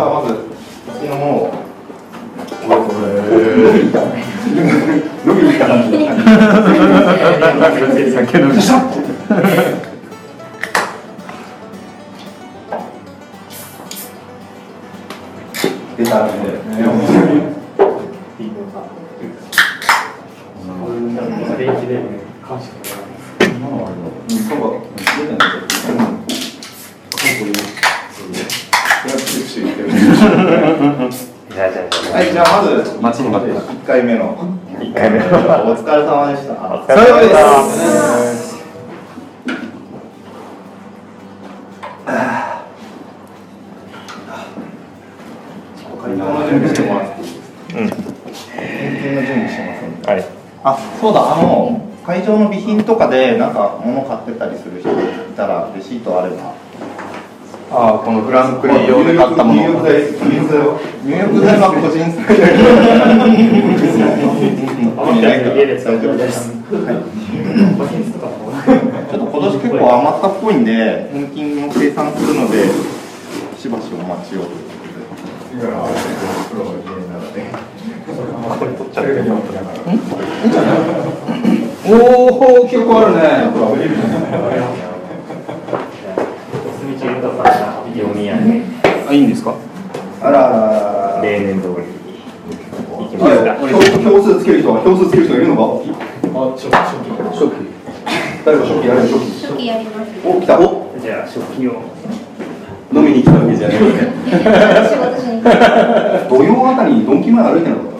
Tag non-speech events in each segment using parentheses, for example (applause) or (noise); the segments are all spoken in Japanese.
じゃあまず次のものを飲みに行 (laughs) かない酒飲み (laughs) でなんか物買ってたりする人いたらレシートあれば。ああこのグランプリ用で買ったもの入浴剤、入浴剤は個人差。ちょっと今年結構余ったっぽいんで、返金を生産するので、しばしお待ちをということで。これ取っちゃっておお結構あるね。あいいんですか？あらー。例年通り行きいますかや票票数つける人は票数つける人がいるのか？初期。誰が初期やる初期初期やります。お来た。お？じゃあ食器を。飲みに来たわけじゃない。土曜あたりにドンキ前歩いてなかった？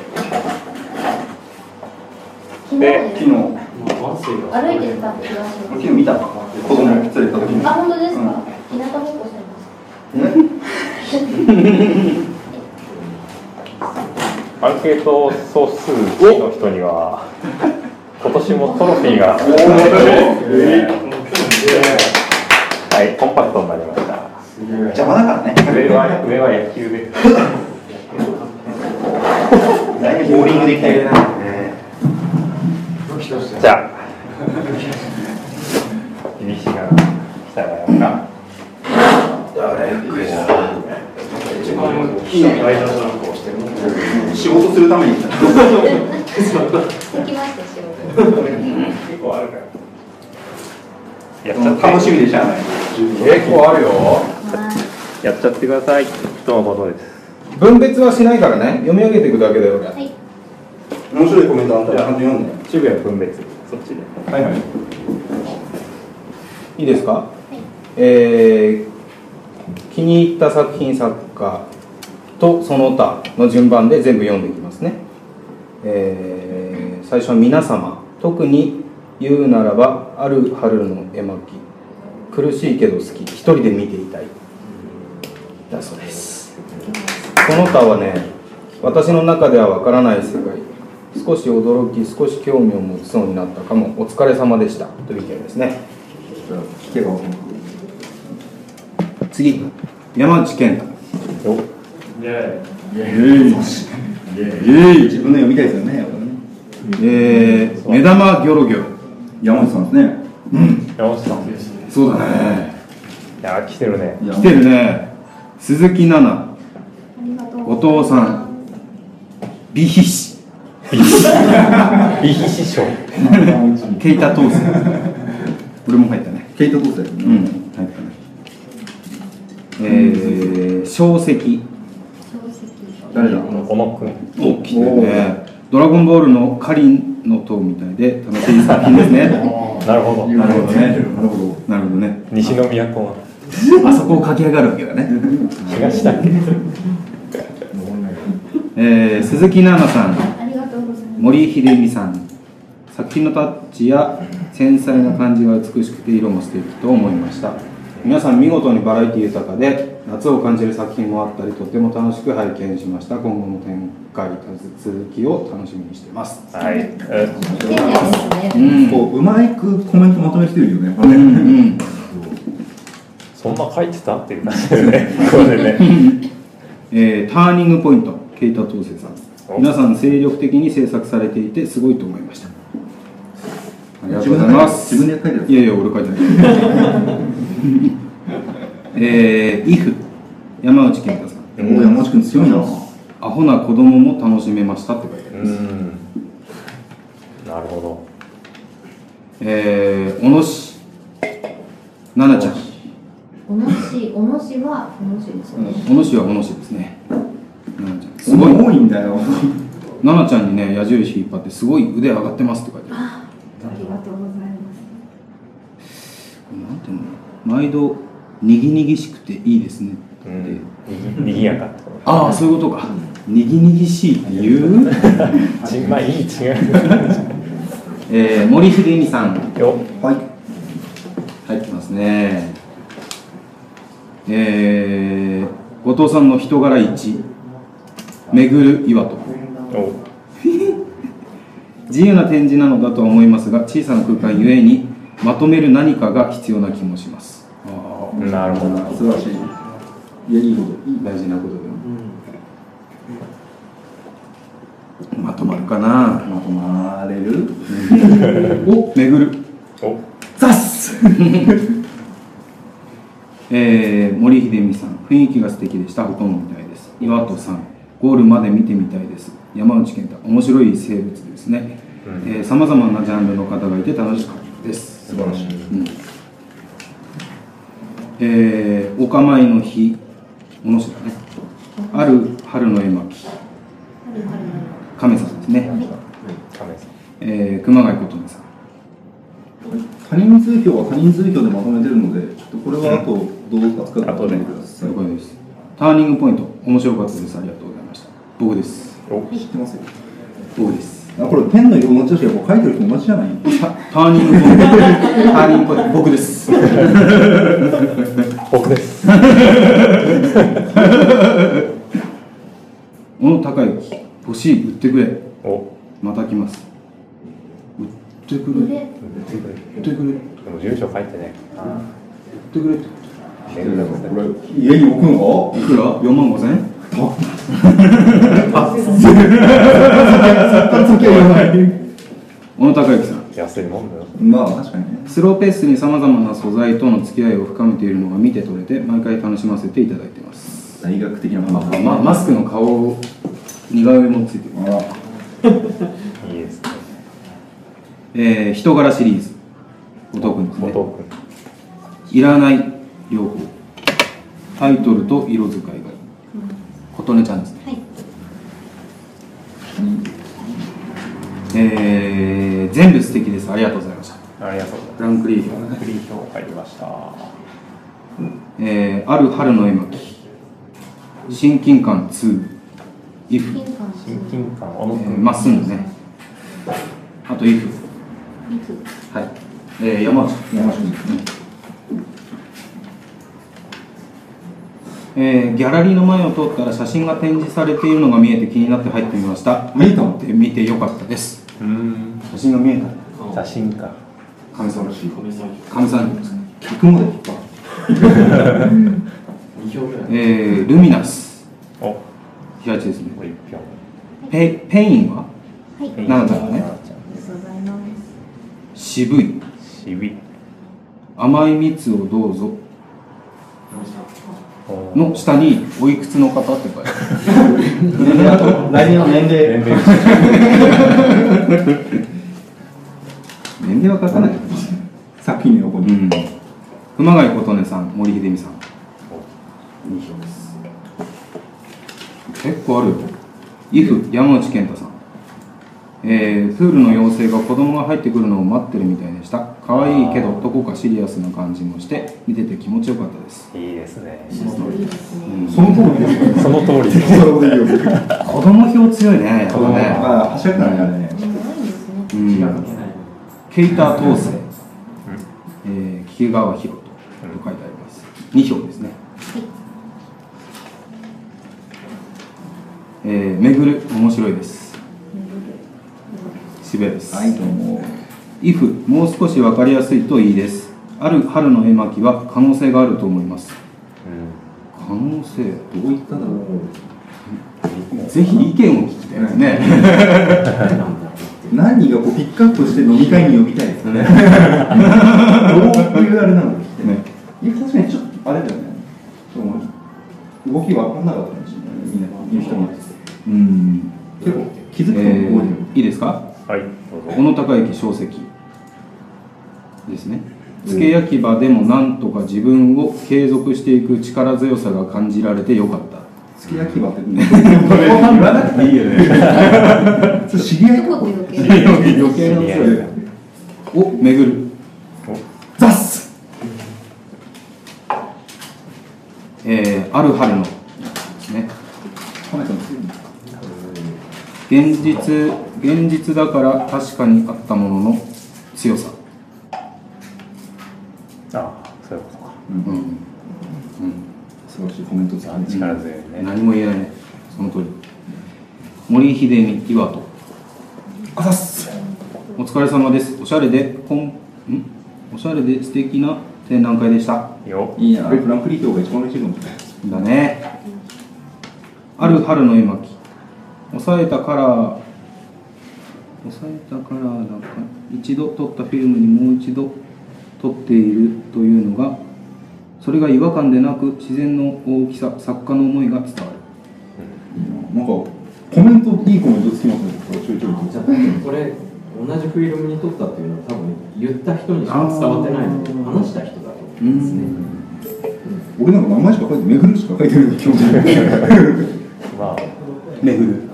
昨日昨日歩いてた気がしま俺昨日見た子供連れた時にす。あ、本当ですか？日向ぼっこしてます。アンケート総数1の人には (laughs) 今年もトロフィーが。はいコンパクトになりました。邪魔だからね。上は上は野球で (laughs) ボーリングで行きたいじゃあ。厳しいが来たらやろうか仕事するために行きました。仕事。結構あるからやっちゃって楽しみでしゃあない結構あるよ。やっちゃってください。とのことです。分別はしないからね。読み上げていくだけだよ。俺はい。面白いコメントあんた？らちゃんと読んで。渋谷分別。そっちで。はいはい。いいですか、えー気に入った作品作家とその他の順番で全部読んでいきますね、えー最初は皆様特に言うならばある春の絵巻。苦しいけど好き。一人で見ていたい。だそうです。その他はね私の中ではわからない世界少し驚き少し興味を持ちそうになったかもお疲れ様でした。という意見ですね。聞けば次。山内健太。自分の読みたいですよねね。えー、目玉ギョロギョロ。山内さんですね。山本さんそうだね。いや来てるね。来てるね。鈴木奈々。ありがとう。後藤さん。美皮師いい師匠。ケイタトース俺も入ったね。ケイトどうせうん。入ったねえー、小石。誰だ？小野くん。お来てるね。ドラゴンボールのカリンの塔みたいで楽しい作品ですね。(laughs) なるほど。なるほどね。なるほど。なるほどね。西の都はあそこを駆け上がるわけだね。(laughs) 東だっけ？えー、鈴木奈々さん森秀美さん作品のタッチや繊細な感じが美しくて色も素敵と思いました。皆さん見事にバラエティ豊かで夏を感じる作品もあったりとても楽しく拝見しました。今後の展開続きを楽しみにしています。はい。え丁寧ですうね。ん。こううまくコメントまとめてるよね。うんうん。そんな書いてたっていう感じだよね。これねえーターニングポイントケイタ東生さん皆さん精力的に制作されていてすごいと思いました。ありがとうございます。自分で書いてるいやいや俺書いてない。(laughs) えー、イフ山内健太さん。おお山内くん強いな。アホな子供も楽しめましたって書いてあります、うん。なるほど。えー、小野市奈々ちゃん。小野市、小野市は小野市ですよね。小野市は小野市ですね。奈々ちゃんすごい。多いんだよ。奈々ちゃんにね矢印引っ張ってすごい腕上がってますって書いてある。ありがとうございます。なんていうの？毎度にぎにぎしくていいですねって、うん。にぎにぎやかってこああそういうことか。にぎにぎしいっていう、まあいい違う (laughs) えー、森秀美さん。よ。はい。入ってますね。えー、後藤さんの人柄一巡る岩戸お。自由な展示なのだとは思いますが小さな空間ゆえにまとめる何かが必要な気もします。ああなるほど。素晴らしい。いやいいこと。大事なことだよ、まとまるかな。まとまれる？(laughs) お巡る。お。ザッス。(laughs) えー、森秀美さん。雰囲気が素敵でした。ほとんどみたいです。岩戸さんゴールまで見てみたいです。山内健太面白い生物ですね。さまざまなジャンルの方がいて楽しかったです。素晴らしい。うん。えー、お構いの日小野市だね。ある春の絵巻。亀さんですね、亀さん。えー、熊谷琴音さん。他人数票は他人数票でまとめてるのでちょっとこれはあとどう扱うか後でてくださいターニングポイント。面白かったです。ありがとう僕です。お。知ってますよ。僕です。あこれペンの色同じだしやっぱ書いてる人同じじゃない？タターニングポイントターニングポイント僕です。僕です。小野孝之欲しい。売ってくれ。お。また来ます。売ってくれ。で売ってくれ。売でも住所書いてね。ってくれ家に置くの？いくら？4万5千？円小野孝之さん安いもんだよ。まあ確かにね。スローペースにさまざまな素材との付き合いを深めているのが見て取れて毎回楽しませていただいてます。大学的なもま。のまマスクの顔似顔絵もついてる、あらいいですね。えー、人柄シリーズ。後藤君ですねいらない両方。タイトルと色使い琴音ちゃんですね。はい。えー、全部素敵です。ありがとうございました。ありがとうございフランクリーフますフリー票入りました。えー、ある春の絵巻。親近感2 if 金管親近感小野えー君まっすぐね。あと if はい、えー、山内山下えー、ギャラリーの前を通ったら写真が展示されているのが見えて気になって入ってみました。見えたって見てよかったです。うん。写真が見えた。写真か。神さんらしい。神さん客まで引っ張えー、ルミナス。お。東ですね。お一票。ペペインは？はい。奈々ちゃんがねありがとうございます。渋い。渋い。甘い蜜をどうぞ。おの下においくつの方って書いてある。年齢と来年の年齢？年齢。年齢は書かない。作品の横に。うん。熊谷琴音さん森秀美さん。2票です。結構あるよ。イフ山内健太さん。えー、プールの妖精が子供が入ってくるのを待ってるみたいでした可愛いけどどこかシリアスな感じもして見てて気持ちよかったです、いいですね。その通り。ですよその通り。ですそれほどいいよ子供票強いねやっぱね。まあはしゃぐからね。あれねすごいですね。うん。ケイター統制、えー、木川博人と書いてあります。2票ですね。えー、めぐる面白いです。渋谷です。はいどうも if もう少し分かりやすいといいです。ある春の絵巻は可能性があると思います。可能性どういっただろう。ぜひ意見を聞きたいですね。(laughs) 何人がこうピックアップして飲み会に呼びたいですね。(laughs) どういうあれなのね。いや確かにちょっとあれだよね。動き分かんなかったかもしれないみんな人もうん。結構気づくとえ覚えてる、ーいいですか？はい小ぞ。野孝之小石ですね。付け焼き場でもなんとか自分を継続していく力強さが感じられてよかった。すき焼き場って。(laughs) 言わなくていいよね。知り合い余計 (laughs) 余計なお巡る。ザッス。えー、ある春の。ね。現実現実だから確かにあったものの強さああそういうん、うん、素晴らしいコメントですね力強いね何も言えないねその通り森秀美岩戸あざっすお疲れ様ですおしゃれでこん。ん。おしゃれで素敵な展覧会でしたよいいなフランクリートが一番嬉しいかもしれないだねある春の絵巻抑えたカラー抑えたカラーだか一度撮ったフィルムにもう一度撮っているというのがそれが違和感でなく自然の大きさ作家の思いが伝わる。なんかコメントいいコメントつきますね。これちょいこれ同じフィルムに撮ったっていうのは多分言った人にしか伝わってないの。で話した人だと思いますね。俺なんか名前しか書いてめぐるしか書いてない気持ちまあ。めぐる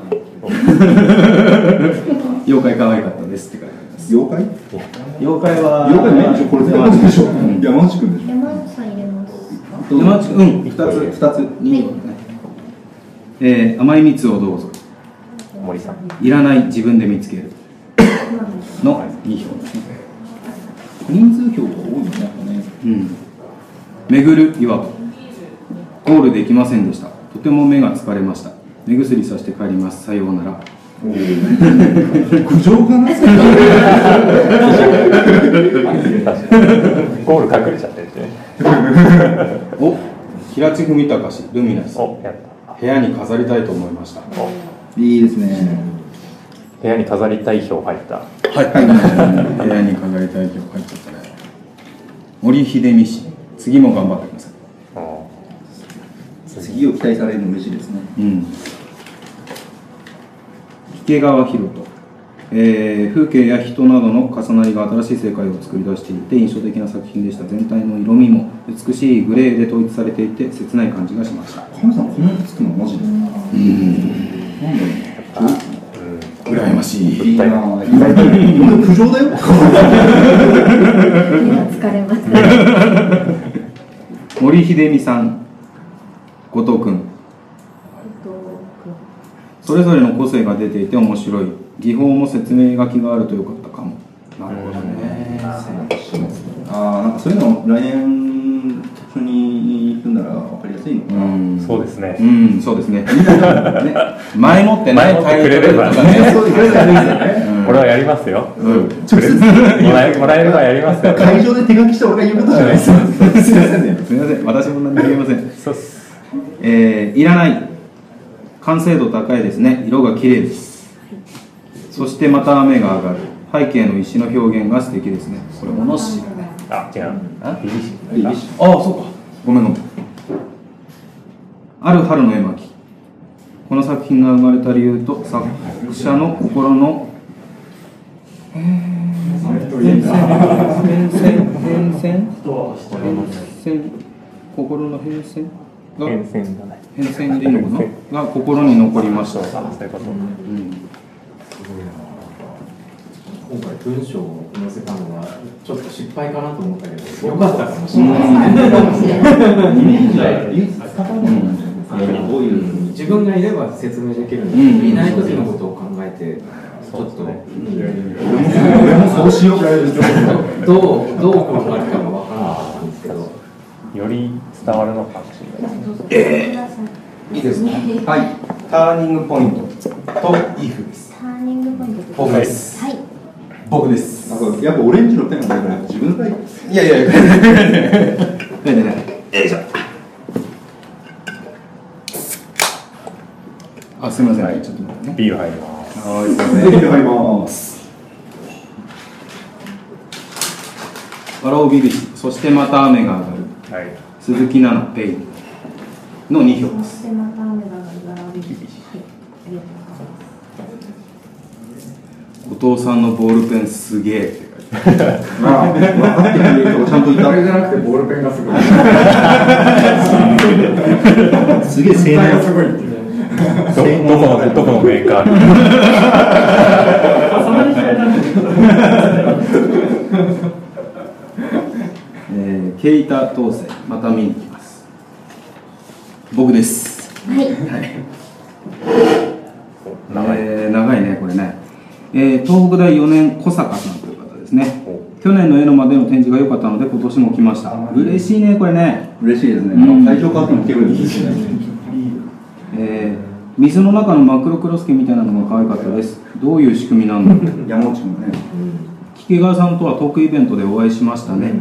妖怪可愛かったですって書いてあります。妖怪？妖怪は妖怪これ山内でしょ。山内くんでしょ山うん。二つ二つ。二えー甘い蜜をどうぞ。森さん。いらない自分で見つける。の2票ですね。人数票が多いよね。うん。巡る岩戸ゴールできませんでした。とても目が疲れました。目薬さして帰ります。さようなら苦情かなゴール隠れちゃってるしねお平地文隆ルミナス。部屋に飾りたいと思いました。おいいですね。部屋に飾りたい票入った。はい、部屋に飾りたい票入っちゃったね。森秀美氏。次も頑張ってください。お次を期待されるの嬉しいですね。うん池川博人、えー風景や人などの重なりが新しい世界を作り出していて印象的な作品でした。全体の色味も美しいグレーで統一されていて切ない感じがしました。亀さんコメントつくのマジでうん。なん。だろ羨ましういいな意外と苦情だよ疲れます森秀美さん。後藤君それぞれの個性が出ていて面白い。技法も説明書きがあるとよかったかも。なるほどね。ああなんかそういうの来年途中に行くんなら分かりやすいのかな、うん。そうですね。うんそうですね。ね。前もってね前もってくれれば。ね。そうですね。俺はやりますよ。うん。もらえもらえればやりますよ。会場で手書きして俺が言うことじゃないですよ。(laughs) すいません。ねすみません。私も何も言えません。そうっす。えーいらない完成度高いですね。色が綺麗です。そしてまた雨が上がる。背景の石の表現が素敵ですね。これ小野市あ違う。あ？ああそうか。ごめんごめん。ある春の絵巻。この作品が生まれた理由と作者の心の。変遷。変遷？変遷？変遷？心の変遷？が？変遷がない変遷でいいのかな？が心に残りました、そういうことうん、今回文章を載せたのはちょっと失敗かなと思ったけど良かったかもしれない。イメージが唯一伝わるもん。じゃないですかどういう自分がいれば説明できるん。で、いない時のことを考えてちょっとね、そうしようどうどう考えるかが分からなかったん。ですけど。より伝わるのかもしれないいいですかはい。ターニングポイントとイフです。ターニングポイント僕です。はい。僕です。なんかやっぱオレンジのペンがないから自分のペンいやいやいや。ねえねえねえよいしょ。あすみません、はいちょっと待ってね。ビール入ります。はいすみませんで入ります。バラオビルシそしてまた雨が上がる。はい。鈴木奈々ペイ。ンの2票です。でまた雨が茨城はいありがとう後藤さんのボールペンすげえって書いてあるまあ、分かってくれる人がちゃんといたあれじゃなくてボールペンがすごいすげえ性能がすごいっていうどこのどこのメーカーえー、ケイタ当選また見に来ます僕です。はい。長い。えー長いねこれね、えー東北大4年小坂さんという方ですね。去年の江ノ間での展示が良かったので今年も来ました。嬉しいねこれね。嬉しいですね。うん。最初からでも来てくれるんですね。えー水の中のマクロクロスケみたいなのが可愛かったです。どういう仕組みなんだろう。(laughs) 山内もね。菊川さんとはトークイベントでお会いしましたね、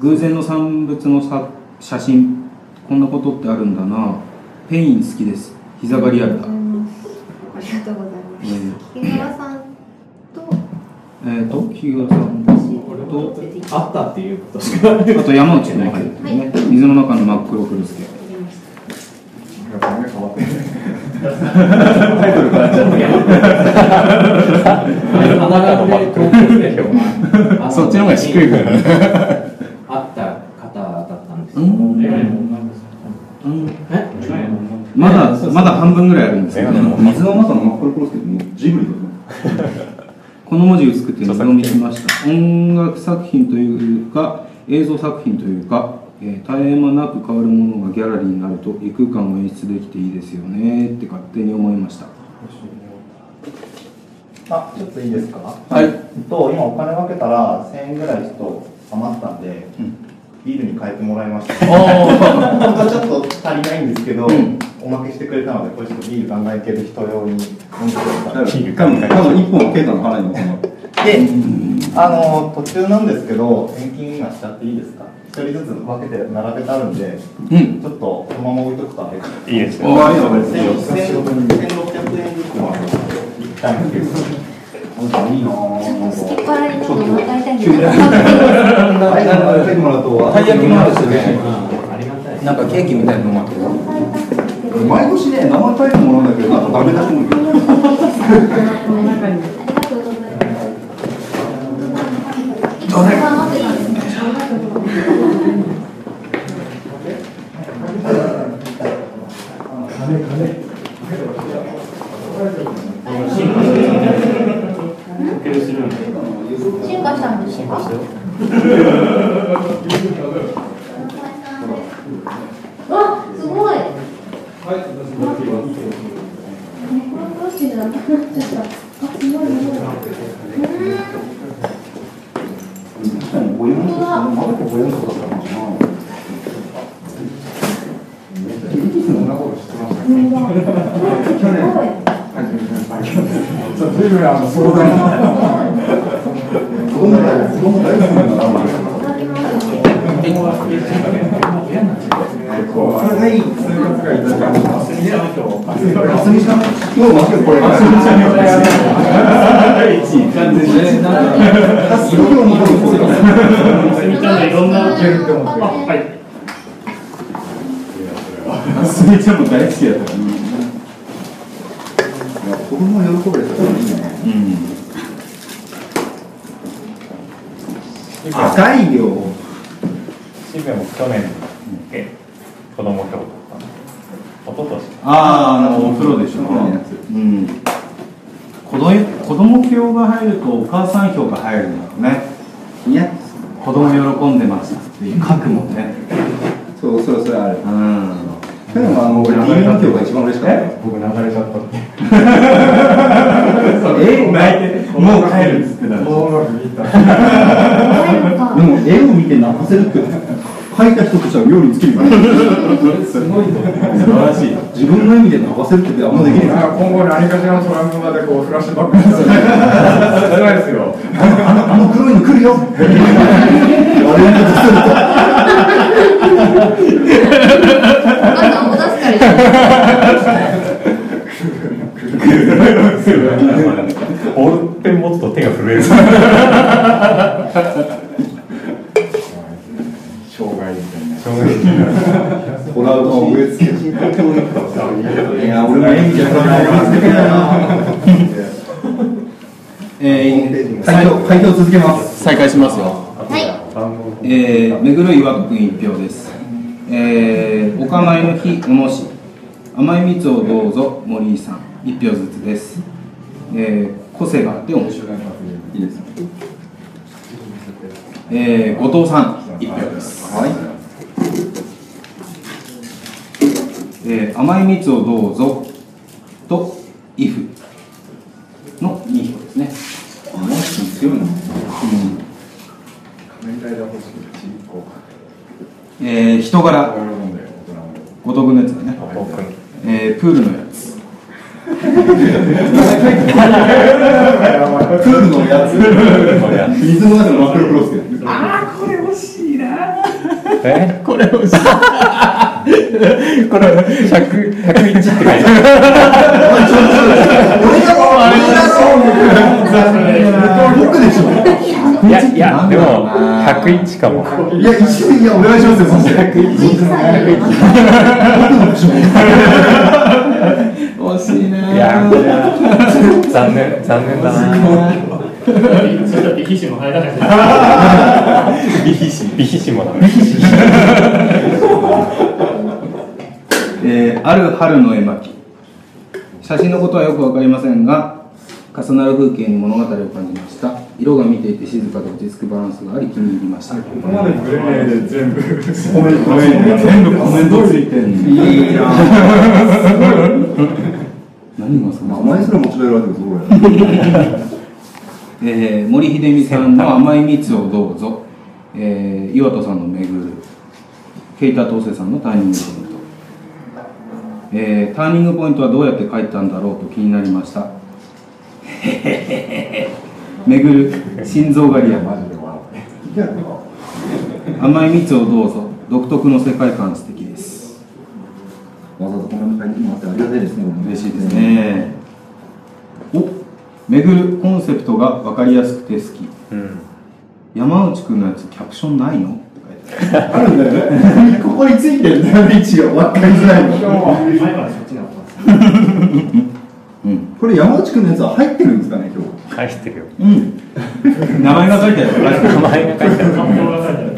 偶然の産物のさ写真こんなことってあるんだな。ペイン好きです。膝がリアルだ。ありがとうございます。え木川さんと？えーと菊川さんとあったっていうことしかあと山内も入ってるね、水の中の真っ黒クロスケ花形で東京であのそっちの方が低いからねあった方だったんですけど、うんメガネの女の子うんえメガネの女の子まだまだ半分ぐらいあるんですけど水の中のマッコリコロスケってもうジブリだね (laughs) この文字薄くて二度見しました。音楽作品というか映像作品というか、えー絶え間なく変わるものがギャラリーになると異空間を演出できていいですよねって勝手に思いました。あ、ちょっといいですか？はい。と今お金分けたら1000円ぐらいちょっと余ったんで、うんビールに変えてもらいました。あ本当はちょっと足りないんですけど、うん。おまけしてくれたのでこれちょっとビールガンガンいける人用に飲んでください。多分多分一本ケイタの腹にもで、あの途中なんですけど返金今しちゃっていいですか？一人ずつ分けて並べてあるんでうん。ちょっとこのまま置いとくとあれかいいですよ。おーいいよ別1600に円ずつもある一旦なんかいいなきっ腹にどんどんまたいたいんたい焼きもあるしね。ありがたいなんかケーキみたいなのもあるけど毎年ね、名前書いてもらうんだけど、なんかダメ出しもいるありがとうございます。どれが待ってたん。ですね。ありがとうございます。進化したんですか。わ、すごい。ネクロクロスケじゃなくなっちゃった。あ、すごいすごい。うん。確かに、ボヤンと、まだボヤンとだったのかな。そんなことしてました。去年。ずいぶんあの壮大な。ちゃん。も大好きだった子供喜いいね。赤いよ。シベも去年え子供票とか一昨年あああのお風呂でしょ。うん。子供子供票が入るとお母さん票が入るんだろうね。いや、子供喜んでましたっていう書くもんね。そう、それそれある。うん去年はあの、一番嬉しかった。僕流れちゃった。ってえ泣いてもう帰るっつってた。うまくいった。でも絵を見て泣かせるって書いた。人としては料理つけるよねすごい素晴らしい自分の意味で泣かせるってあんまできない今後何かしらのトラウマでこうフラッシュバックすごいですよあのあの黒いの来るよあれにずするお母さんお出すかールペン持つと手が震える障害みたいなとホラーの植え付け俺も演技やらないえー、開票開票続けます再開しますよはい。えー、めぐる岩戸君一票です。えー、お構いの日、小野市。甘い蜜をどうぞ、森井さん。一票ずつです。えー、個性があって面白い。いいですえー、後藤さん、一票です。はいえー、甘い蜜をどうぞ。と、イフ。の二票ですね。あもう強いなえー、人柄。後藤君のやつだね。僕えー、プールのやつ。プールのやつ水の中のマクロクロスケえこれ欲しい。これ100 101って書いてある。僕でしょいやいやでも101かも。いや一緒にいやお願いしますよ。そして惜しい残念残念だなそれだって皮脂も入らないビヒシビヒシもだえーある春の絵巻。写真のことはよく分かりませんが重なる風景に物語を感じました。色が見ていて静かで落ち着くバランスがあり気に入りました。ここまでグレーで全部。ごめんごめん全部コメントついてんいいな何がそ名の、前すら持ち帰られてるすごいえー森秀美さんの甘い蜜をどうぞ、えー岩戸さんのめぐる。ケイタトーセさんのターニングポイント、えーターニングポイントはどうやって書いたんだろうと気になりました。(laughs) めぐる。心臓狩りや (laughs) 甘い蜜をどうぞ。独特の世界観素敵です。わざわざコメント書いてもらってありがたいですね。嬉しいですね。おめぐるコンセプトが分かりやすくて好き。うん。山内くんのやつキャプションないの？って書いてある。あるんだよねここについてるんだよ位置が。分かりづらいの。前までそっちになってますうん。これ山内くんのやつは入ってるんですかね今日。返してるよ。うん。名前が書いてある名前が書いてある。感動が書いてある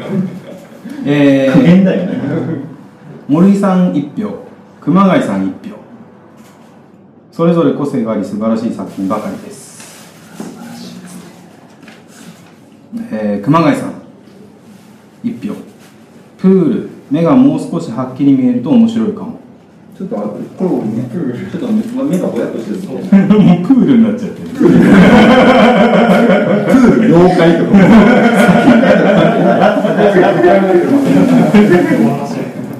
えー、だよね。森さん1票。熊谷さん1票それぞれ個性があり素晴らしい作品ばかりです。えー、熊谷さん。1票。プール。目がもう少しはっきり見えると面白いかも。ちょっとねちょっと目がぼやっとしてるもうプールになっちゃってる。プール妖怪とか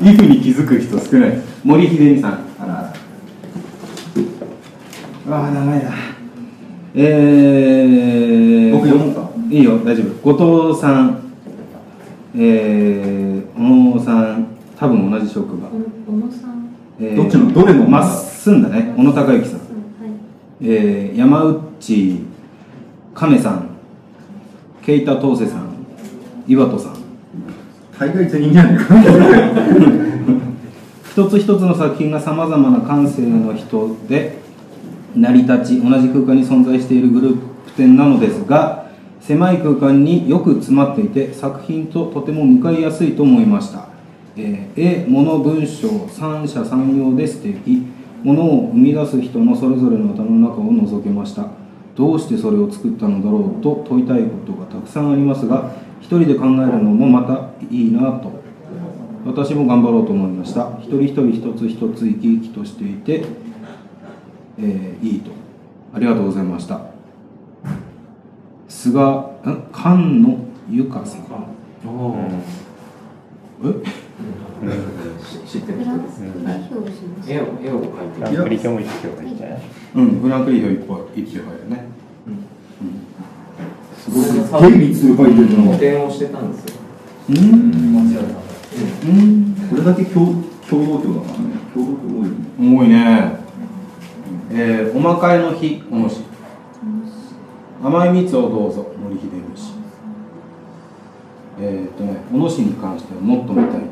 イフに気づく人少ない森秀美さんあらああ長いなえー、僕読もうか？いいよ大丈夫。後藤さん。えー、小野さん。多分同じ職場、小野さん？えーどっちの？どれの？まっすんだね。小野孝之さん、はい。えー、山内亀さん。ケイタトーセさん。岩戸さん。大概全員じゃねえか。(laughs) 一つ一つの作品がさまざまな感性の人で成り立ち同じ空間に存在しているグループ展なのですが狭い空間によく詰まっていて作品ととても向かいやすいと思いました、え絵物文章三者三様で素敵物を生み出す人のそれぞれの頭の中を覗けました。どうしてそれを作ったのだろうと問いたいことがたくさんありますが一人で考えるのもまたいいなと。私も頑張ろうと思いました。一人一人一つ一つ生き生きとしていて、えーいいと。ありがとうございました。菅ん？菅野由香さん。え知ってるフランスに表しました。絵を絵を描いてグランプリ表も一票がいいんじゃない？うんフランクリー票一票一票入るねすごいゲイ率書いてるのをしてたんですよ。うん。うん。これだけ共共同票だからね。共同票多いよね。多いねえー、おまかいの日おのし甘い蜜をどうぞ森秀美えーっとね小野市に関してはもっと見たいと、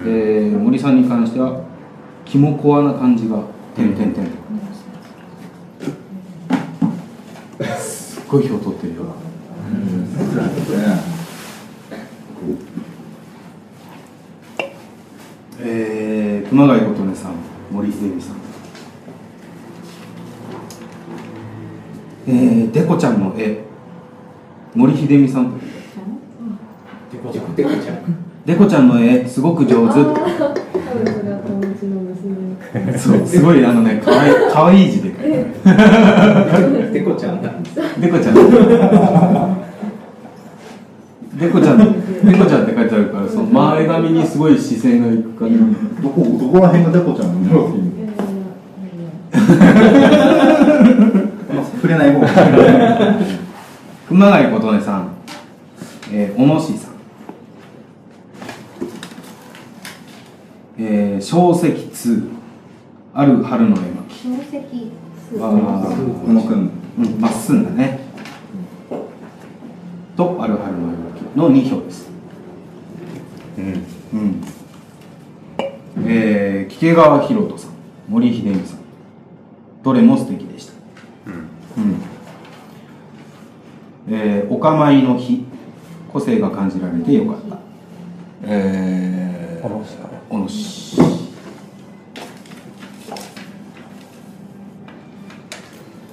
えー森さんに関してはキモコアな感じが点点点すっごい票取ってるよえー、熊谷琴音さん森秀美さんえー、デコちゃんの絵。森秀美さんデコちゃんデコちゃん。デコちゃんの絵すごく上手。それは友達の娘。そうすごいあのねかわいかわいい字で。書いデコちゃんなんでするデコちゃん。デコちゃんデコちゃんって書いてあるからその前髪にすごい視線がいく感じ。どこどこら辺がデコちゃんなんだろうっていういやいやいやまあ触れない方が (laughs) 熊谷琴音さん、えー、小野市さん、えー、小石2ある春の絵巻。小石数あ小野くんうんまっすんだね。とある春の絵巻の2票です。うん。うん。えー、木毛川博人さん。森秀美さん。どれも素敵でしたうん。えー、お構いの日。個性が感じられてよかった。えー、この下ね。おのし。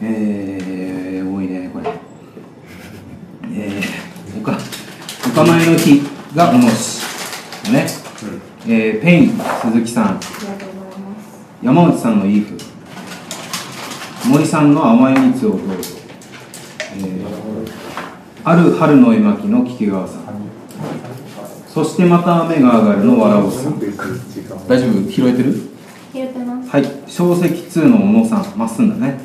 えー、多いねこれ。えー、おかお構いの日がおのしね、えー、ペイン鈴木さん。ありがとうございます。山内さんのイーフ森さんの甘い蜜をどうぞ、えー、ある春の絵巻の菊川さん。そしてまた雨が上がるの笑うさん大丈夫？拾えてる？拾ってます。はい。小石2の小野さん。まっすんだね、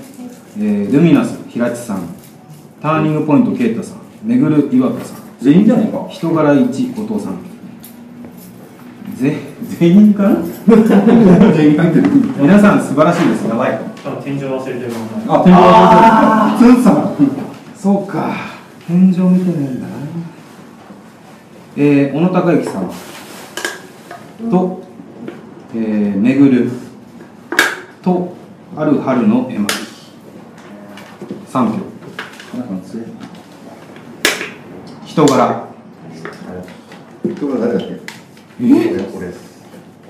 えー、ルミナス平地さん。ターニングポイント啓太さん。めぐる岩田さん。全員じゃないか。人柄一後藤さんぜ全員かな？(laughs) 全員入ってる皆さん素晴らしいです。やばい。天井忘れてるもんあ天井あツンさんそうか。天井見てないんだ。なえー、小野孝之さん。と、えー、めぐる。とある春の絵巻。3票。人柄。人が誰だっけ？えこれです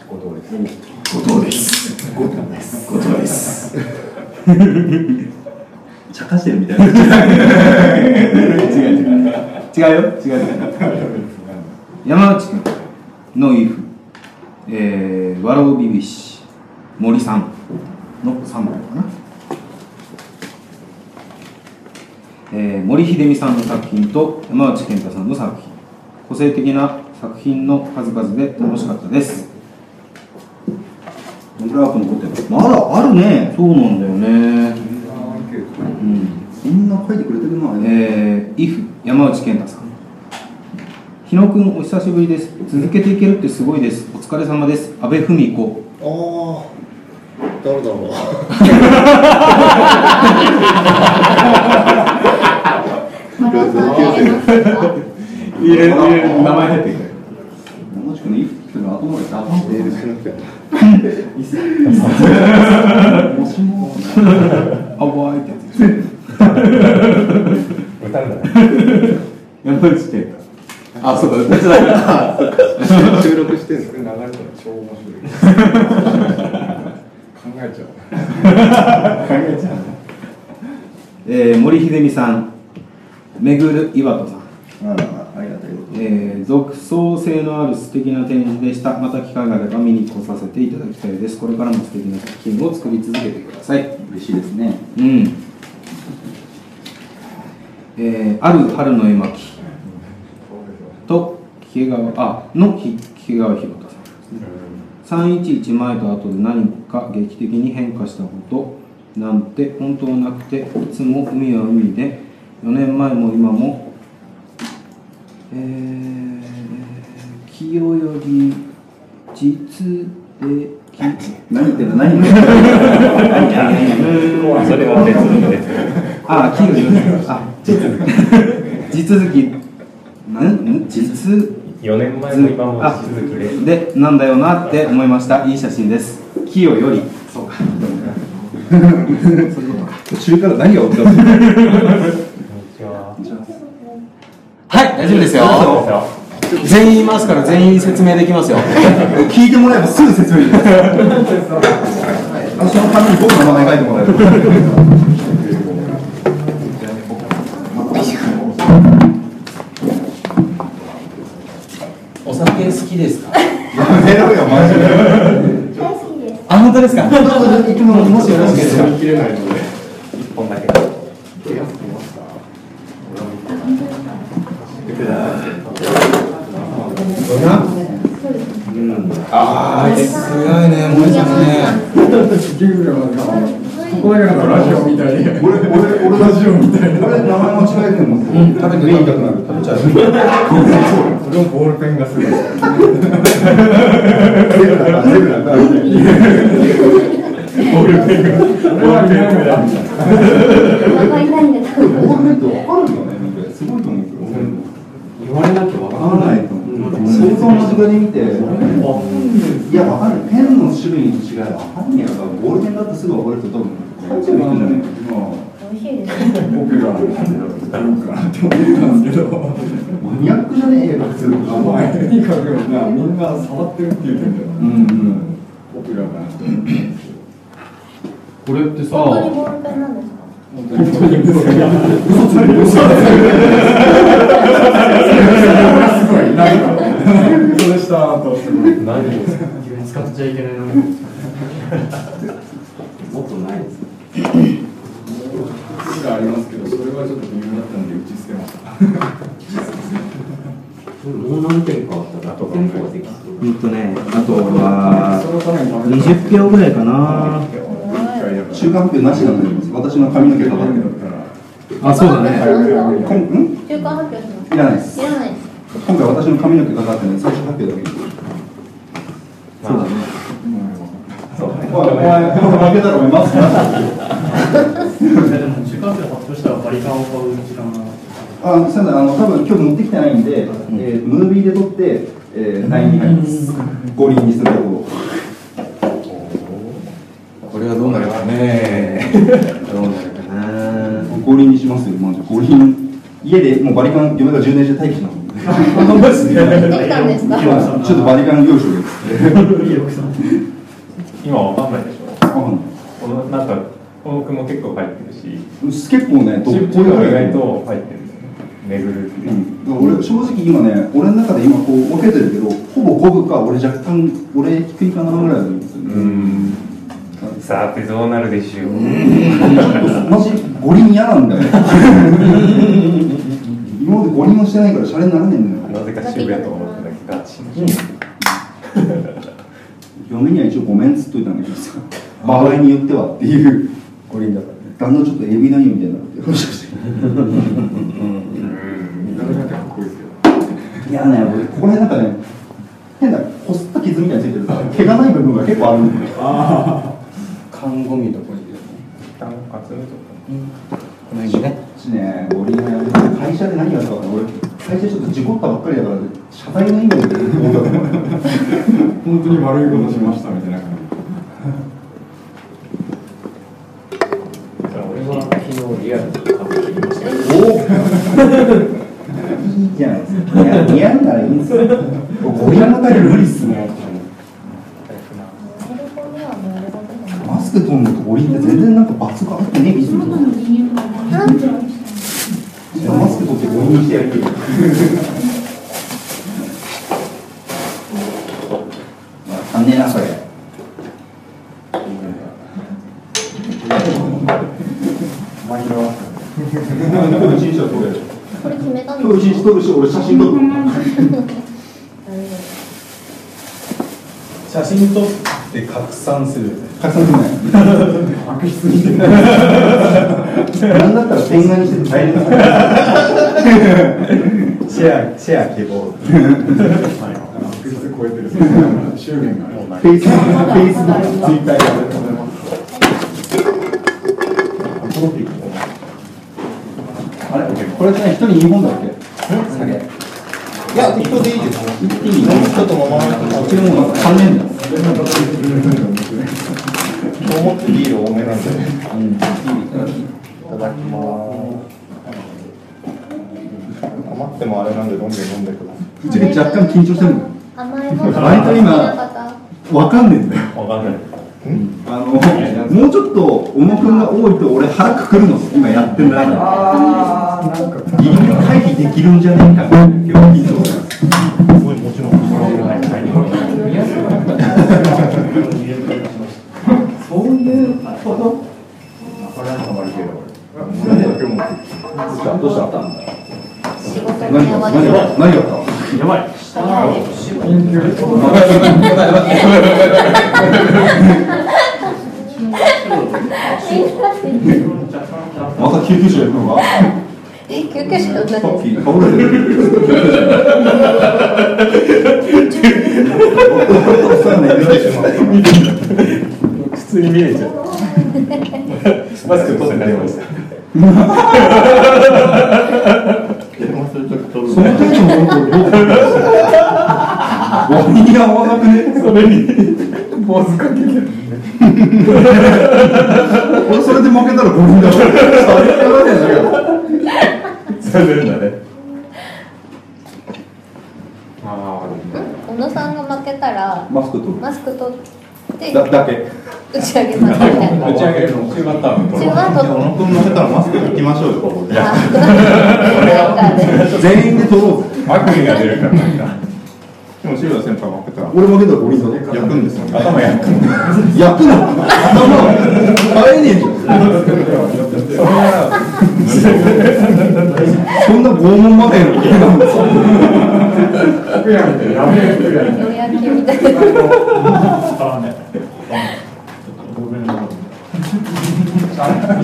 後藤です後藤です後藤です後藤です茶化してるみたいな違う違う違うよ違う違う山内君のイフ、えー、ワロビビシ森さんの3枚かな、えー、森秀美さんの作品と山内健太さんの作品個性的な作品の数々で楽しかったです。どんぐらいアップ残ってるのまだあるね。そうなんだよね。うん。みん。な書いてくれてるなえー、イフ山内健太さん。日野くんお久しぶりです。続けていけるってすごいです。お疲れ様です。阿部文子。ああ誰だろう (laughs) 入れる名前入ってくる山内くんのいいっての後までダパンとメールしなくてもしもあわーいってやつ歌うんだね山内健太あそうだ歌だ収録してるの流れたら超面白い考えちゃうえー、森秀美さんめぐる岩戸さん。えー、独創性のある素敵な展示でした。また機会があれば見に来させていただきたいです。これからも素敵な作品を作り続けてください。嬉しいですね。うん。えー、ある春の絵巻。と木毛川。あの木川博太さん。311前と後で何か劇的に変化したこと。なんて本当はなくていつも海は海で。4年前も今もえー、清より実的何言ってんの何言ってんのそれは別の別あ、清より。あ地続き。ん？ん？実？4年前も今もあ続きででなんだよなって思いました。いい写真です。清より。そうか。(laughs) 途中か。ら何が起きたのはい大丈夫ですよ。全員いますから全員説明できますよ。聞いてもらえばすぐ説明できますそのために僕の名前書いてもらえる？お酒好きですか？(laughs) やめろよマジで。大好きです。あ本当ですか？(laughs) いつももしよろしければ切れないので一本だけああすごいね森さんね。10秒なんかここだけなんかラジオみたい。で俺俺俺ラジオみたいな俺名前間違えてるもんうん食べて言いたくなる食べちゃう。それもボールペンがすごい。ゼブラブラだ俺は見ないからお腹痛いんだけど。ボールペンって分かるよねなんかすごいと思うけど言われなきゃわ分からないと思う想像間近で見ていや分かるペンの種類の違い分かんねえよボールペンだってす。ぐ分かる人多分こっちも行くんじゃない美味しいです。ポピュラーなんだろうかなって思ったんです。けどマニアックじゃねえよ普通まあとにかくみんな触ってるっていう点ではうんうんポピュラーかなこれってさ本当にボールペンなんです。か。本当に嘘ついて嘘ついてす。ごいなんか嘘でしたと何ですか使っちゃいけないのに。もっとないです好きがありますけどそれはちょっと微妙だったので打ち捨てましたもう何点かあったら店舗ができそううんとねあとはそのために食べた20票ぐらいかな中間発表なしなんだよ私の髪の毛かかってるあそうだね中間発表します。いらないですいらない。今回私の髪の毛かかってるんで最初発表だけそうだね。そうおいお前負けたらお前マスクなでも中間発表したらバリカンを買う時間が。あすいませんあの多分今日持ってきてないんで、うんえームービーで撮って、えー、LINE に入ります五輪にするところこれはどうなるかねどうな。るかな五輪にしますよ。マジ五輪家でもうバリカン嫁が充電して待機します。んで本当ですね。できたんですか。今ちょ。っとバリカン用意し今わかんないでしょ。あこのなんかこの句も結構入ってるし結構ねど中こ中が意外と入ってる巡るってい。ううん、俺正直今ね俺の中で今こう分けてるけどほぼ五分か俺若干俺低い。かなぐらい。なんですよねうんさてどうなるでしょうマジ五輪嫌なんだよ今まで五輪もしてないからシャレにならねえんだよ。なぜか渋谷と思ってたけど嫁には一応ごめんっつっといたんだけどさ。場合によってはっていう。五輪だからね。旦那ちょっとエビないよみたいになって話をしかっこいいですけどいやね俺ここら辺なん。かね変なこすった傷みたいについてるさ毛がない部分が結構あるん。だよ看護見とこに一旦集めとくこの辺にねしね五輪はやめて会社で何やったかな俺会社ちょっと事故ったばっかりだから謝罪の意味で本当に悪いことしましたみたいな感俺は昨日リアルに買ってきました。けどいいじゃないですか。似合うならいいんですよ。五輪の彼無理っすねメルコにはもうあれだけど。マスク取るのと全然なんか罰があってねえ気するとなんて言うんですか？マスク取って五輪にしてやるけどあんねえなそれ今日一日は撮れるこれ決めたん今日一日撮るし俺写真撮る写真撮って拡散する拡散するね。悪質にてなんだったら点画にして大変だシェアシェア希望。悪質超えてる執念がある。フェイスブックフェイスブックツイッターであれ？これってね一人二本だっけ？下げいや適当でいいです言っていいちょっともうこっちのもの関連だと思ってビール多めなんで、うん、いただきます。余ってもあれなんで飲んで飲んでください。うちで若干緊張してるの甘いもの割と今わかんねえんだよわかんない。あのもうちょっと小野君が多いと俺腹くくるの今やってなんかギリギリ回避できるんじゃねえかっていう緊張がすごいもちろん。そういうことこれはハマるけど。うした何が何がやばいまた救急車呼ぶのかえ救急車て普通に見えちゃうマスク取ってないます電話するとき取るそののことどう割に合わなくねそれに坊主かけてる俺それで負けたら5人だろ最悪だねじゃんそれるんだね小野さんが負けたらマスク取る。マスク取ってだだけ。打ち上げますみたいな。打ち上げるの中盤多分中は取っ小野君負けたらマスク抜きましょうよ、ここで。全員で取ろう。ぜ悪意が出るからなんかでも、渋谷先輩負けたら。俺負けたら5人だろ焼くんですよね。頭焼く焼くの？頭買えねえじゃん。そんな拷問までのや (laughs) みたい。な、やめ服やめんなさい。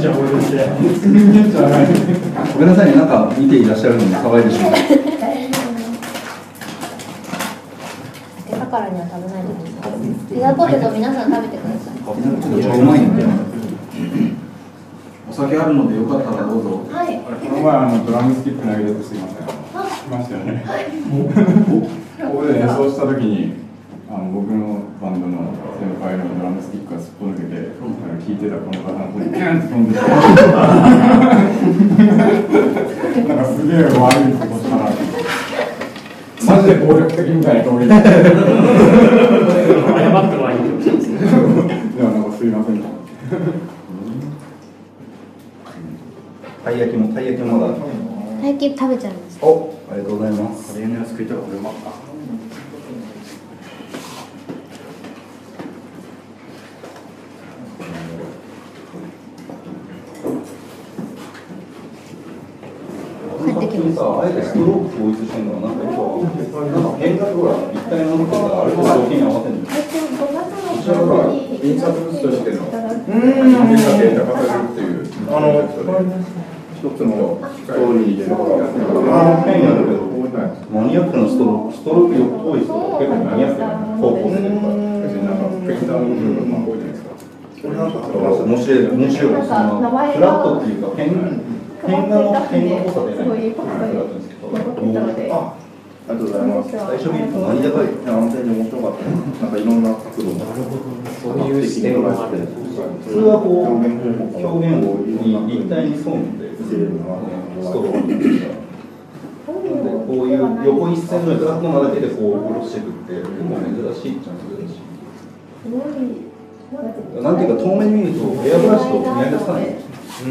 じゃあ、俺して。ごめんなさいね、なんか見ていらっしゃるのに可愛いでしょ。手からには食べないでくださいピザポテト皆さん食べてくださいめっちゃうまいんだよ。お酒あるのでよかったらどうぞはいこの前あのドラムスティック投げたとすいません。来ましたよね。ここで演奏した時にあの僕のバンドの先輩のドラムスティックがすっぽ抜けて、あの聴いてたこの方 (laughs) ンって飛んでた。なんかすげえ悪いことしたな。マジで暴力的みたいな通り。謝ってはいいもなんかすいません。たい焼きもたい焼きもまだ。最近食べちゃいましたお、ありがとうございます。カレーのやつ食いたら俺もあさ、あえてストローク統一してんのはなんかよくわかんない。なんか変化ほら一体ののがあれと条件に合わせるの。一応ほら印刷物としての変化データが出るっていう。あの、一つのストーリーで、あのペンやるけど、マニアックなストローク、ストロークよく多い人が結構マニアックな方向性とか。別になんかペンターの部分が多いじゃないですか。これなんか面白い、面白い。フラットっていうか、ペン、ペン画のペンの濃さでない。フラットですけど。あ、ありがとうございます。最初見ると何高い。いや、本当に面白かった。なんかいろんな角度の。そういう視点があって普通はこう表現を立体に沿うんでストロークっていうかなんでこういう横一線のずらっと並べてこう下ろしていくって結構珍しいっちゃ珍しい。すごいなんていうか遠目に見るとエアブラシと見分けつかない。なん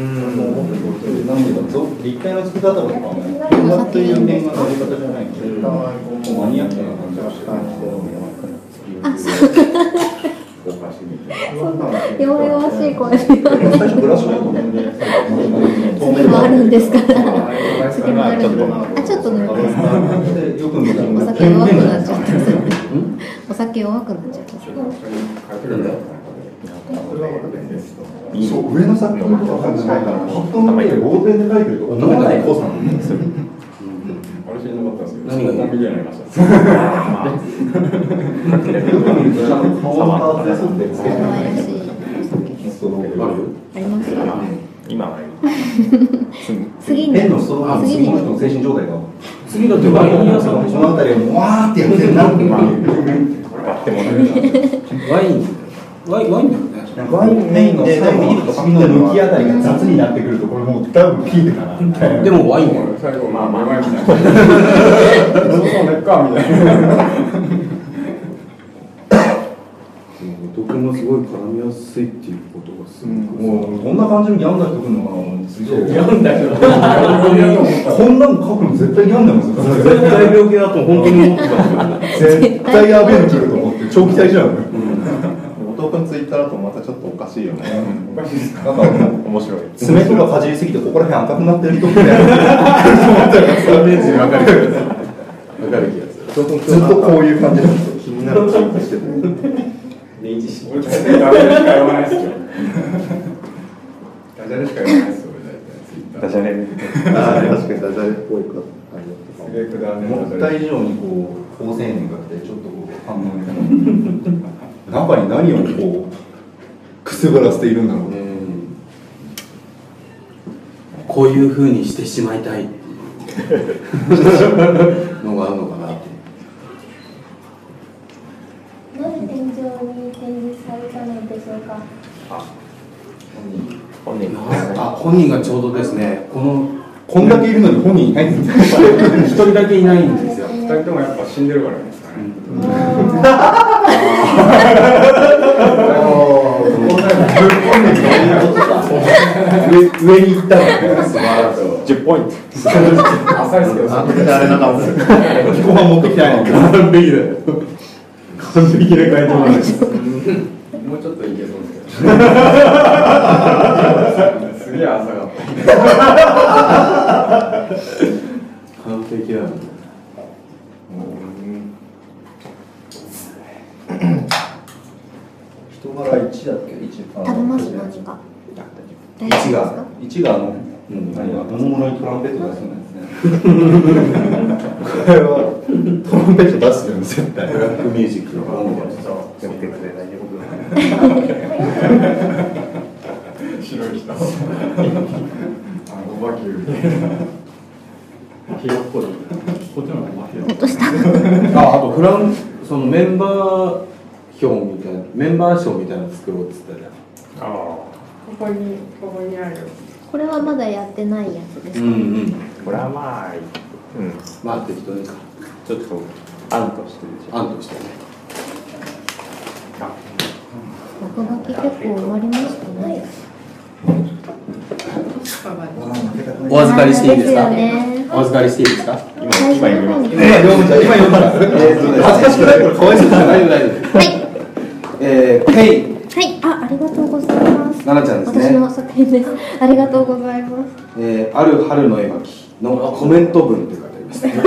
ていうかぞ立体の作り方とかも変画という点がやり方じゃないのでマニアックな感じがしてあそう。弱々しい声。で最初ブラシがいいと思うんであるんです。から次もあるんであちょっと抜いてよく見るお酒弱くなっちゃった。お酒弱くなっちゃったそう、上のさっきのこと感じないから、パッと見てゴールデンで書いてると思わない。なん。ですよ。あれ知らなかったん。ですけど、何がそん。なみたいになりました。よく見るとちゃん。と顔のパーツで沿ってつけて可愛らしいお酒ありますか今は次のストローク次の人の精神状態が次だってワイン屋さのあたりをわーってやってるなってワインワインワインメインの最後ビールと君の抜きあたりが雑になってくるとこれもう多分ピークかなみたいなでもワインは。最後まあまあワインみたいなそうそうねっかみたいな毒もすごい絡みやすいっていうことがすごい、もうこんな感じに病んだ人来るのかなすげえ病んだ人こんなの書くの絶対病んでますよ絶対病気だと本当に思ってたんですよ。絶対やべえの来ると思って長期待じゃん後藤君ツイッターだとまたちょっとおかしいよね。おかしいですかなんか面白い。爪とかかじりすぎてここら辺赤くなってる人みたいなイメージわかる気がするわかる気がするずっとこういう感じ気になるツイートしてて。明治しダジャレしか言わないですよダジャレしか言わないですよダジャレ。ああ、確かにダジャレっぽいか？思った以上にこう高青年が来てちょっとこう反応に中に何をこうくすぶらせているんだろう。ねこういうふうにしてしまいたい。っていうのがあるのかなって。なぜ天井に展示されたのでしょうか？本人。あ本人がちょうどですね。このこんだけいるのに本人いないんだ。一人だけいないんですよ。二人ともやっぱ死んでるからですかね (laughs) 上に行ったら10ポイント浅いですけどあれなかもう。後半持ってきたいの完璧だよ完璧な回答なんですもうちょっといけそうですけどすげえ浅かった完璧だよ人柄1だっけ1食べます何か。大1が丈夫ですか。1があのうん何が大物にトランペット出すんですねこれはトランペット出すよね絶対ブラックミュージックの音楽やってくれないで僕白い人あのっぽい。こっちの方がマフィア。落とした。ああとフランそのメンバー表みたいなメンバー賞みたいなの作ろうっつったじゃん。あここにここにある。これはまだやってないやつですか？うんうん。あこれはまあうん。まあ適当にかちょっと案としてるじゃん。案としてね。落書き結構埋まりましたね。お預かりしていいですか？お預かりしていいですか？今今読みます。今読むじゃん今読むじゃんえーとね恥ずかしくない。からかわい。そうじゃない。大丈夫大丈夫はい。えー、ケイはい。あ、ありがとうございます。奈々ちゃんですね私の作品です。ありがとうございます。えー、ある春の絵巻のコメント文って書いてありますね (laughs) 限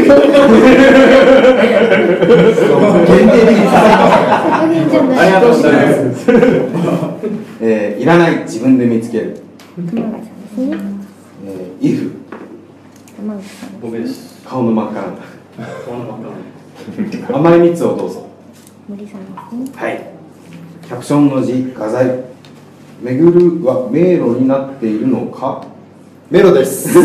定的に作品じゃない。ありがとうございます、(laughs) えー、いらない自分で見つける、熊谷さんですね。えー、イフ熊谷さん。僕です顔の真っ赤な顔の真っ赤な甘い蜜をどうぞ森さんですね。はいキャプションの字画材めぐるは迷路になっているのか？メロです。(laughs)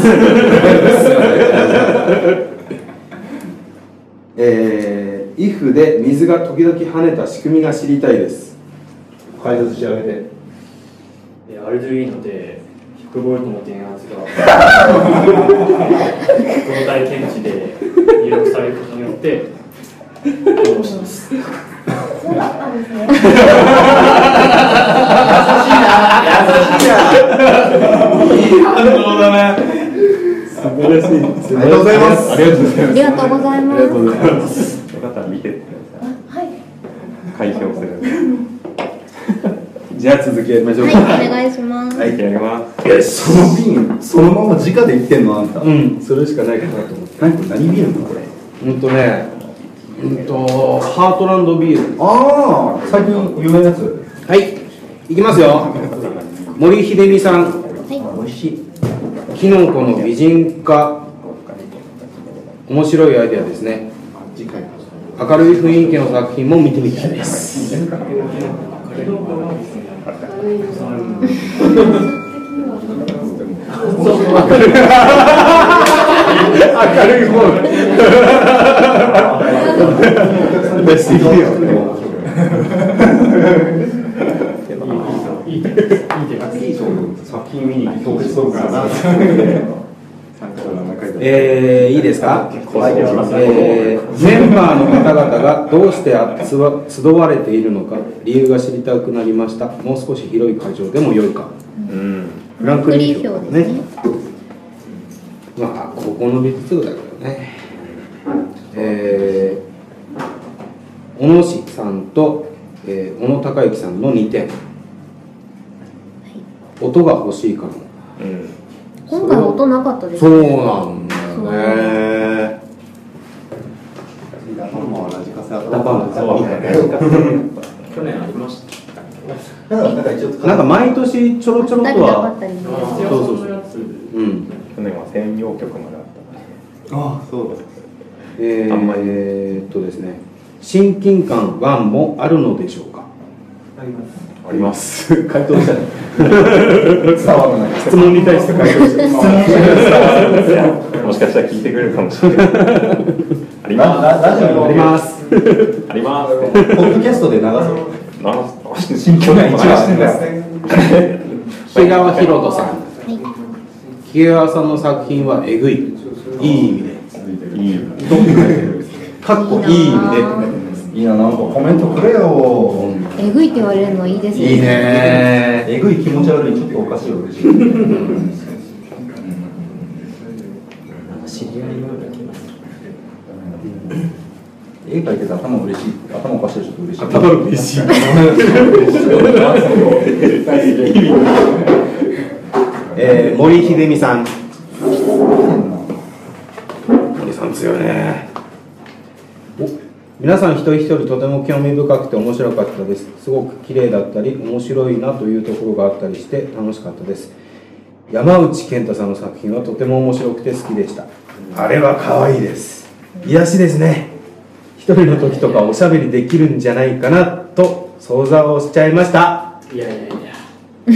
えー、イフで水が時々跳ねた仕組みが知りたいです。解説してあげて。えアルドゥイーノで100ボルトの電圧が。動体検知で入力されることによってそうだったんですね。反応だね素晴らしいありがとうございます。ありがとうございます。ありがとうございありがとうございますよかったら見てってください。はい。開票するじゃあ続きやりましょうかはい、お願い。します。はい。やりますその瓶そのまま直で言ってんのあんたうんそれしかない。かなと思って何これ何ビールこれうんとねうんとハートランドビール。ああ最近有名なやつ？はいいきますよ。森秀美さん。はい。美味しいキノコの美人化面白いアイデアですね。明るい雰囲気の作品も見てみたいです (laughs) 明るい方。別にいいよ。いいいいい作品見に行ってそうかな。えーいいですか、えーメンバーの方々がどうして集われているのか理由が知りたくなりましたもう少し広い会場でも良いかうんフランクリー表ねですねまあここの美術部だけどね。えー小野氏さんと、えー小野孝之さんの2点。音が欲しいかも。うん。今回音なかったですそうなんだよね。去年ありましたなんか一応なんか毎年ちょろちょろ二とは。そうそうそう年は専用曲まであったあそう。だえあんまり。ー、っとですね。親近感1もあるのでしょうか？あります。回答 (laughs) したね伝わらない。質問に対して回答したもしかしたら聞いてくれるかもしれない。ありますララジオあります。あります。ポッドキャストで流す。な新居が一番してんだよ。木 (laughs) (laughs) 川博人さん木川さんの作品はえぐい。いい意味で。いいかっこいい意味いいな、なんかコメントくれよ。えぐいって言われるのいいですね。でいいね。えぐい気持ち悪い、ちょっとおかしいよ、嬉しい。知り合いのような気がする。絵描いてて頭嬉しい。頭おかしいでちょっと嬉しい。頭嬉しい (laughs) えー、森秀美さん。森さん強いね。お皆さん一人一人とても興味深くて面白かったです。すごく綺麗だったり面白いなというところがあったりして楽しかったです。山内健太さんの作品はとても面白くて好きでした。あれは可愛いです。癒しですね。一人の時とかおしゃべりできるんじゃないかなと想像をしちゃいました。いやいやいや (laughs) い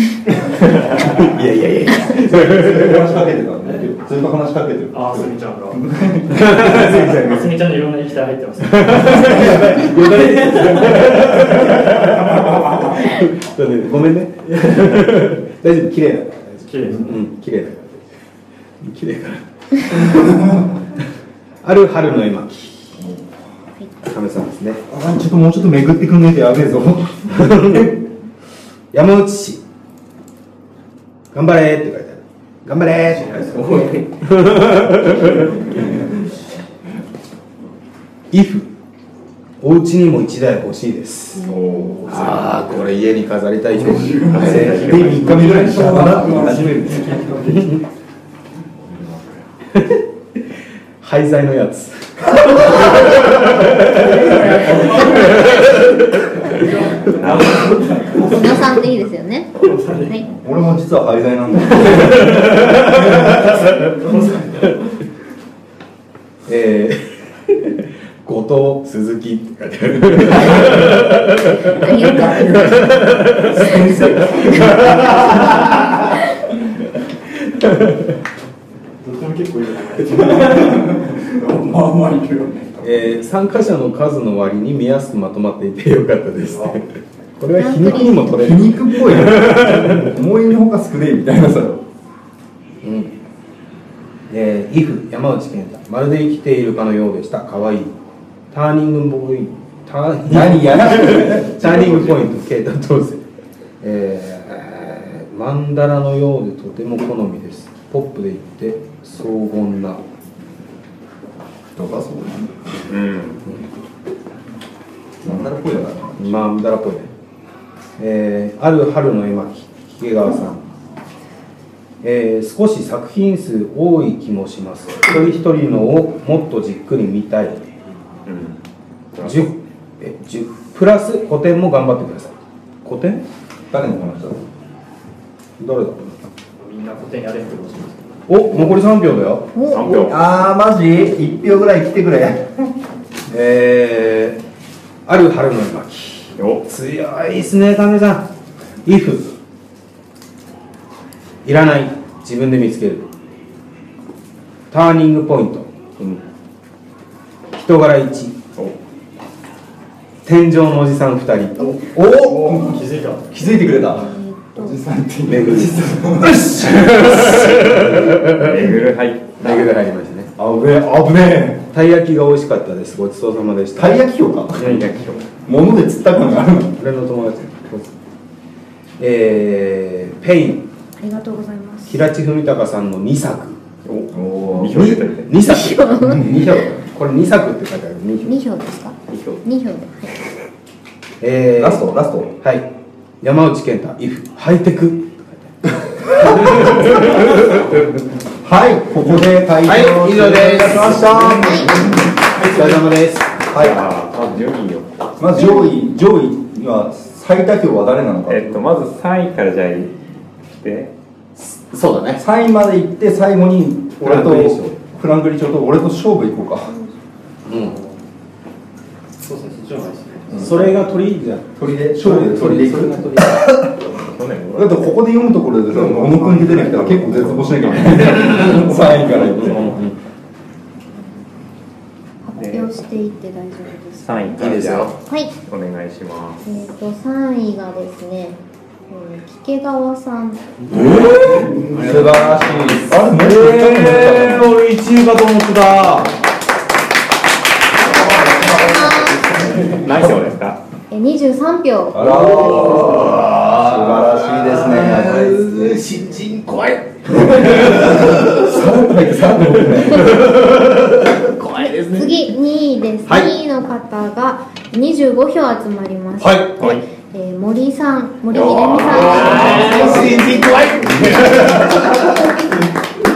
やいやいやいや。話しかけてたんで、ずっと話しかけてる。ああすみちゃんが。(laughs) すみちゃんのいろんな液体入ってます。そうねごめんね。大丈夫綺麗だから綺麗ですうん綺麗だから。綺麗かなある春の絵巻。亀さんですね。あ、ちょっともうちょっと巡ってくんねえとやべえぞ。(laughs) 山内氏頑張れって書いてある頑張れってイフお家にも一台欲しいですああこれ家に飾りた。い人で3日目ぐらいにしようかなって始めるんです。よ。廃材のやつ。(laughs) (laughs) 小野さんでいいですよね。(laughs) はい俺も実は廃材なんだよ。(laughs) えー、後藤鈴木って書いてある。何言ったどっちも結構いいまあまあいるよねえー参加者の数の割に見やすくまとまっていてよかったですこれは皮肉にも取れ皮る、肉っぽいね。(laughs) 思いのほか少ねえみたいなさ。うん。えー、イフ山内健太。まるで生きているかのようでした。かわい。いターニングポイント。ター何やらターニングポイント。ケイタどうせえー、マンダラのようでとても好みです。ポップでいって荘厳な。とかそううん。なんだろっぽいだから。マンダラっぽいねえー、ある春の絵巻池川さん。えー少し作品数多い気もします。一人一人のをもっとじっくり見たい。うん。10え10プラス古典も頑張ってください。古典？誰の話だ？誰だ？みんな古典やれってことですお残り3票だよ。3票。あー、マジ ?1 票ぐらい来てくれ。(laughs) えー、ある春の絵巻よ強いっすね亀さん。if いらない。自分で見つける。ターニングポイント、うん。人柄1お。天井のおじさん2人。お。気づいた。気づいてくれた。おじさんってめぐる。よし。めぐる。入っめぐる入りましたね。あぶねあぶねたい焼きが美味しかったです。ごちそうさまでした。たい焼きよかたい焼きを物で釣った感があるの俺の友達。えー、ペイン。ありがとうございます平地文隆さんの2作。お2票出てるね2作。2票。これ2作って書いてある。2票。2票ですか？2票2票ではいえー、ラスト？ラスト？はい。山内健太、if ハイテク。(laughs) はいここではい、以上です。しましたお疲れ様です。はい。ああ順位をまず上位上位は最多票は誰なのかえっとまず3位からじゃあいって。そうだね。3位まで行って最後に俺とフランクリー賞フランクリー賞と俺と勝負行こうか。うん。そうですね、そっちの方がいいですね。それが鳥じゃん。鳥で勝負で。鳥で行くそれが鳥。去 (laughs) 年だってここで読むところでさ小野君で出てきたら結構絶望しなきゃいけない。(laughs) 3位から行って。発表していって大丈夫です3位からじゃあはい。お願いします。えっ、と3位がですね、えー、木川さん。素晴らしいあれもうちょっとえー、俺1位かと思ってた。何票ですか？えー、23票。あらー。素晴らしいですね。新人怖い。(laughs) さらっと入ってさらっと入って怖いですね。次2位です、はい。2位の方が25票集まりました、はい。はい。えー森さん森秀美さん。新人怖い。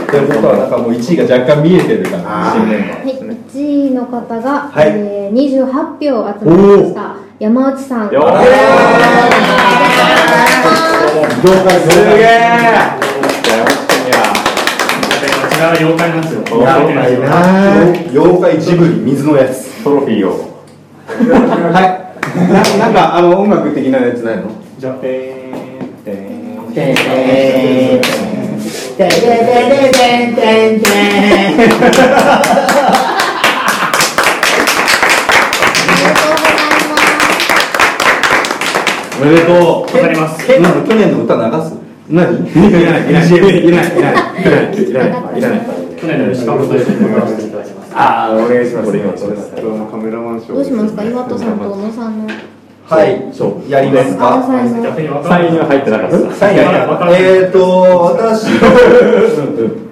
ということはなんかもう1位が若干見えてる感あじはい、1位の方が、はい。えー、28票集まりました。山内さん。よ業界すげえ。あ妖怪なんですよ。妖怪妖怪ジブリ水のやつトロフィーをはい。ななんかあの音楽的なやつないの？じゃあ、おめでとう。わかります。去年の歌流す？何？いらないいらないいらないいらないいらないいらないいらない。去年の石川と一緒に参加していただきます。ああお願いします。お願いしますドラマカメラマン賞どうしますか岩戸さんと小野さんのはいやりますか最後逆に分か3位には入ってなかったです3位やえーと私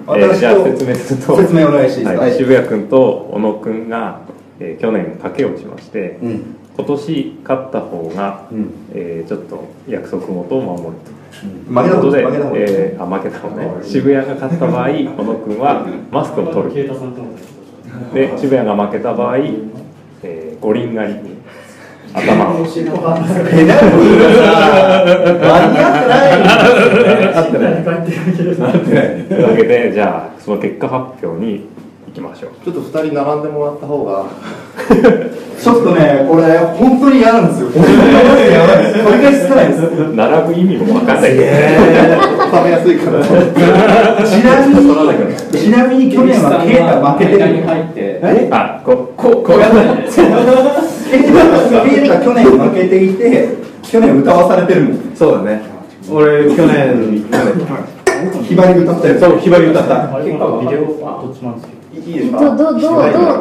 私じゃあと説明すると説明お願いしていいですか、渋谷君と小野君が、去年賭けをしまして、今年勝った方が、うんえちょっと約束事を守ると負けた方でえーあ負けた方ね。渋谷が勝った場合小野君はマスクを取る。で渋谷が負けた場合、えー五輪狩り。に頭を。ペナルティーがさ間に合ってない。合ってない。帰ってるけど合ってない。というわけでじゃあその結果発表に行きましょう。ちょっと二人並んでもらった方が。(laughs) ちょっとねこれ本当に嫌なんですよ。これがやばいです。並ぶ意味も分かんない。けど食べやすいから。ちなみにちなみに去年はケイタ負けてる。に入ってあこここうやってケイタ去年負けていて去年歌わされてるもんそうだね。俺去年ひばり歌ったやつそうひばり歌った。結構ビデオはどっちもなんですけど。いいですどどどどどど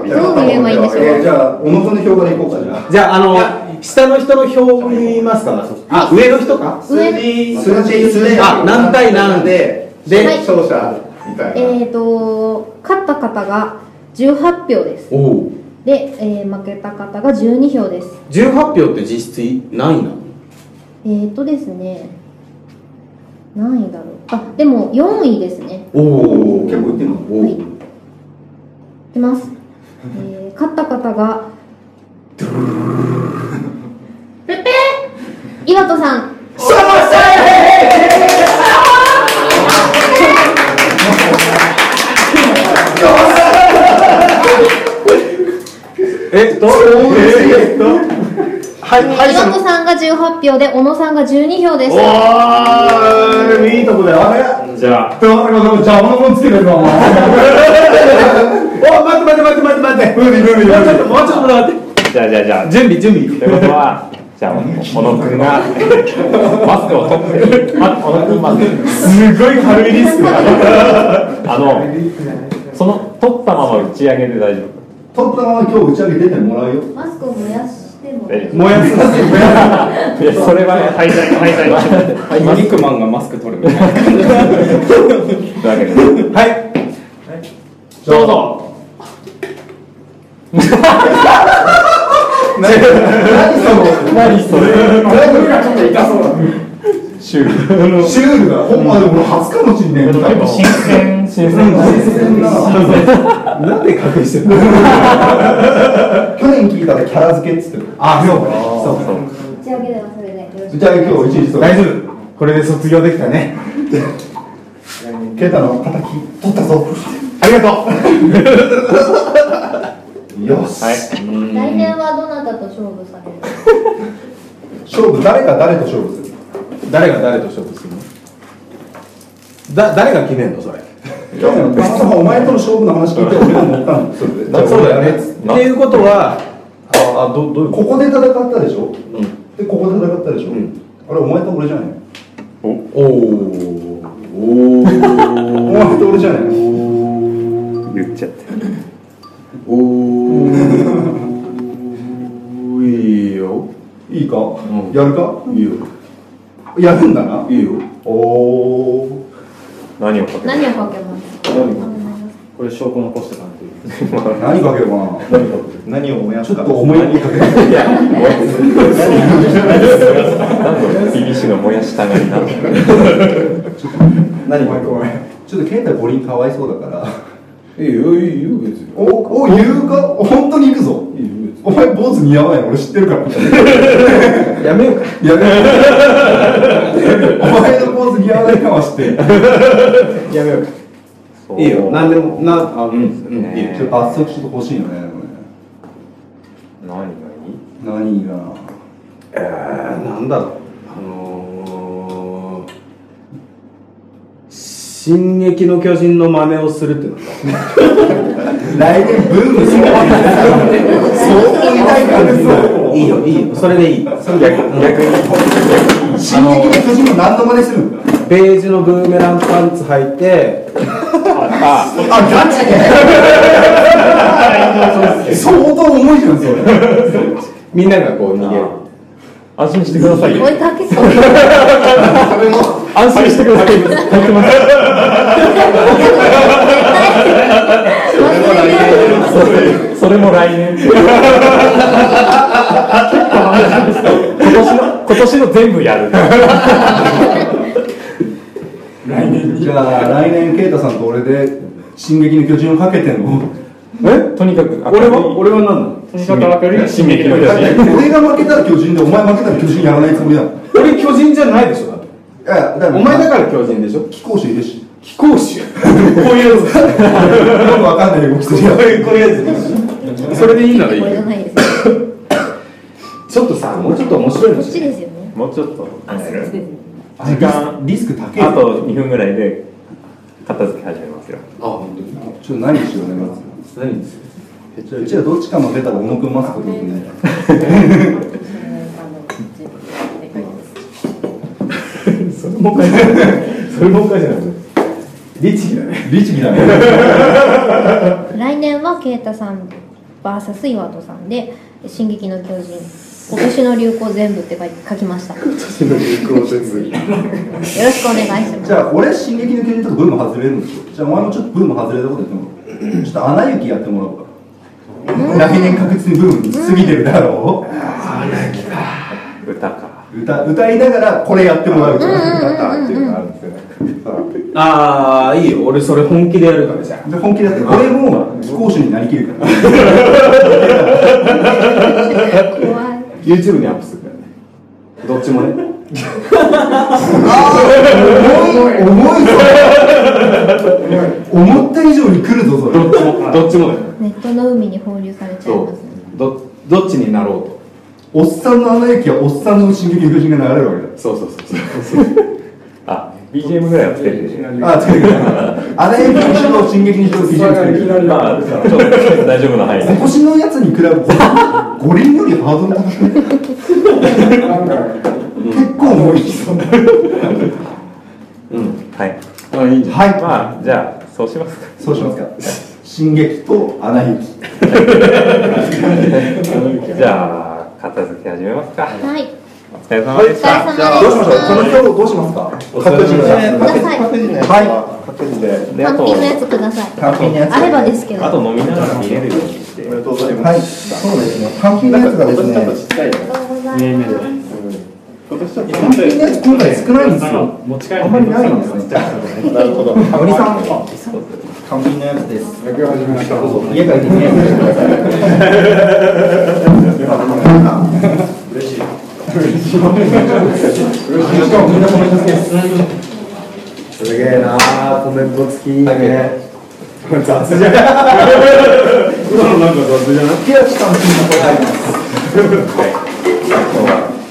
う言えばいいんでしょうえーじゃあ小野君の評価でいこうかじゃあじゃああの下の人の表見ますか？あ上の人か？上数字数字あ何対何で？で、はい勝者みたいなえーと勝った方が18票ですおお。で、えー負けた方が12票です18票って実質何位なの？えーとですね何位だろうあでも4位ですね。おお結構いってるの？おはいます、えー勝った方が。(laughs) ペペ岩戸さん。えっと？えっと？はい。はい。さんが18票で小野さんが12票です。おーい。いとこだよ。じゃあ。邪魔なもんつけてるわお前お待って待って。待って待って待って。無理無理無理もうちょっともうちょっと待って。じゃあじゃあじゃあ。準備準備。ということはじゃあ小野くんがマスクを取ってあ小野くんまずすごい軽いリスクあのその取ったまま打ち上げで大丈取ったまま今日打ち上げ出てもらうよ。マスクを燃やし燃やすい。やそれは廃材廃材はい。リックマンがマスク取るみたい。なはい。どうぞ何その何それ何がちょっと痛そうだシュールシュールだほんまでも初かもしんねえ結構新鮮 (laughs) 新鮮なんで隠してるの？去年聞いたらキャラ付けっつって。るあそう。そうそう打ち上げではそれで打ち上げ今日一日そう。大丈夫これで卒業できたねケイタの敵取ったぞありがとよし、はい来年はどなたと勝負される？勝負。誰が誰と勝負するう誰が誰と勝負するのだ誰が決めんの？それ去年たまたまお前との勝負の話聞いて俺が乗ったんだそれでなそうだよね。なっていうことはああどどういうここで戦ったでしょ、でここで戦ったでしょ、あれお前と俺じゃないおおおお前と俺じゃない言っちゃって。おおいいよいいか、んやるかいいよやるんだないいよおお何をかける何をかけますこれ証拠残してかんと何かけようか。な何を燃やすかちょっと思いっきりかけて何のビビシが燃やしたがりなの何ごめんごめんちょっとケイタ五輪かわいそうだからいいよいいよ別におお言うか本当に行くぞいいよお前坊主似合わない俺知ってるからやめようかいやお前のポーズ似合わないかは知ってるやめようかいいよ。何でもなあうんうん。いいよ。ちょっと罰則ちょっと欲しいよね何がいい？何が？えー、なんだろう。あのー「進撃の巨人」の真似をするっていうの来年 (laughs) ブームする相当痛いいいよいいよ。それでいい。それで逆逆に進撃の巨人の何の真似するの？ベージュのブーメランパンツ履いてああガチで。相当重いじゃんそれ。みんながこう逃げる。安心してくださいよ。追いかけそう。安心してくださいよ。入ってます。それも来年。結構話です今年の今年の全部やる来年じゃあ来年ケイタさんと俺で「進撃の巨人」をかけてんの？え？とにかく俺は？俺は何なの？とにかく明るい進撃の巨人。俺が負けたら巨人でお前負けたら巨人やらないつもりだ俺巨人じゃないでしょだって。やだからお前だから巨人でしょ。貴公子いるし。貴公子こういうやつ。よくわかんない動きするやつ。(laughs) こういうやつそれでいいならいい。ちょっとさもうちょっと面白いこのっちですよね。もうちょっと考える？時間リスク高い。あと2分ぐらいで片付け始めますよ。あ本当に？ちょっと何しようねまず。何ですじゃあうちらどっちか負けたら小野くんマスク取ってねそれもう一回それもう一回じゃない。律儀だね。律儀だね。(laughs) 来年は啓太さん VS 岩戸さんで「進撃の巨人」今年の流行全部って書いて書きました。よろしくお願いします。じゃあ俺進撃の巨人とかブーム外れるんでしょじゃあお前もちょっとブーム外れたことやってもらおうちょっと穴行きやってもらおうか。来年確実にブーム過ぎてるだろう。歌か。歌歌いながらこれやってもらうから歌ったっていうのがあるんですよねああいいよ。俺それ本気でやるからじゃで本気でやって俺も貴公子になりきるから。怖い YouTube にアップするからね。どっちもね。重い重いぞ。思った以上に来るぞそれ。どっちもどっちもネットの海に放流されちゃいそますねう。どどっちになろうと。おっさんの穴行きはおっさんの進撃の巨人が流れるわけだ。そうそうそうそう。あ BGM ぐらいはつけて。あ、つけて。あれにしろ、進撃にしろ、ビジネスつけてまあちょっと大丈夫な範囲で。今年のやつに比べて、五輪よりハードル高くない？結構重いそううん。はい。はい。まあじゃあそうしますか。そうしますか。進撃とアナ雪。じゃあ片付け始めますか。はいお疲れ様でしたどうしましょう？この今日どうしますか？各自で。ください各自のやつは各自でで単品のやつください単品のやつあればですけどあと飲みながら見れるようにしておめでとうございはい。ます。そうですね。単品のやつがですね。今年ちょっとちっちゃいね。今年ちょっと今回少ないんですよ。持ち帰るあんまりないんですね。なるほど。森さん。単品のやつです。野球始めました家帰って見えてください。嬉しい。す。げえなー、コメント好き。ね。雑じゃん。今のなんか雑じゃない。木内さんのこれあります。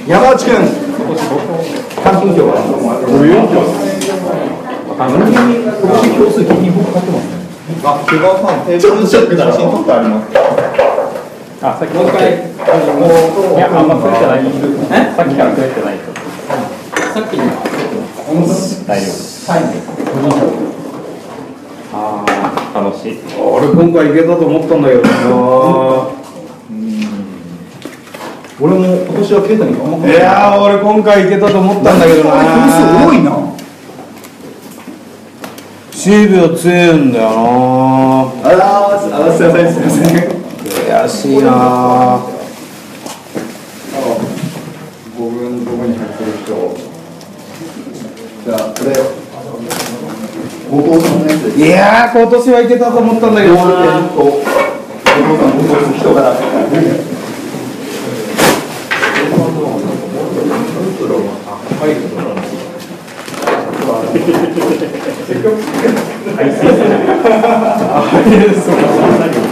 山内くん。単品票は。どういう今年票数金に僕買ってますね。あ、毛皮さん、テー。ブル写真撮ってあります。あさっきもう一回いやあんまくれてないさっきからくれてないとさっきの大丈夫ああ楽しい俺今回いけたと思ったんだけどな俺も今年はケイタにあんまいやー俺今回いけたと思ったんだけどな票数多いな。チーム強いんだよなあらーす、あすいません、すいません。悔しいな五分どこに入ってる人じゃあ、これ、後藤さんのやつです。いや今年はいけたと思ったんだけどな後藤さん、後藤さん、人柄。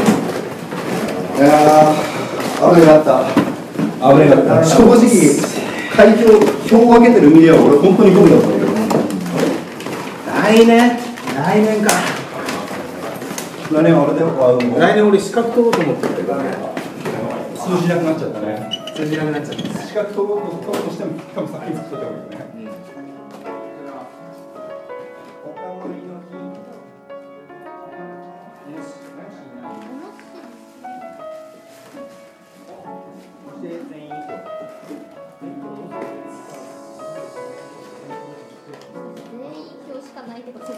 いやー、危なかった。危なかった。正直、開票、票を分けてる身では俺本当にゴミだった。んだけど。来年来年か来年あれだよ、あの来年俺資格取ろうと思ってるけどね通じなくなっちゃった。ね。通じなくなっちゃった。資格取ろうとしても、多分先に作っといた。方がいいね。全員。票しかないってこで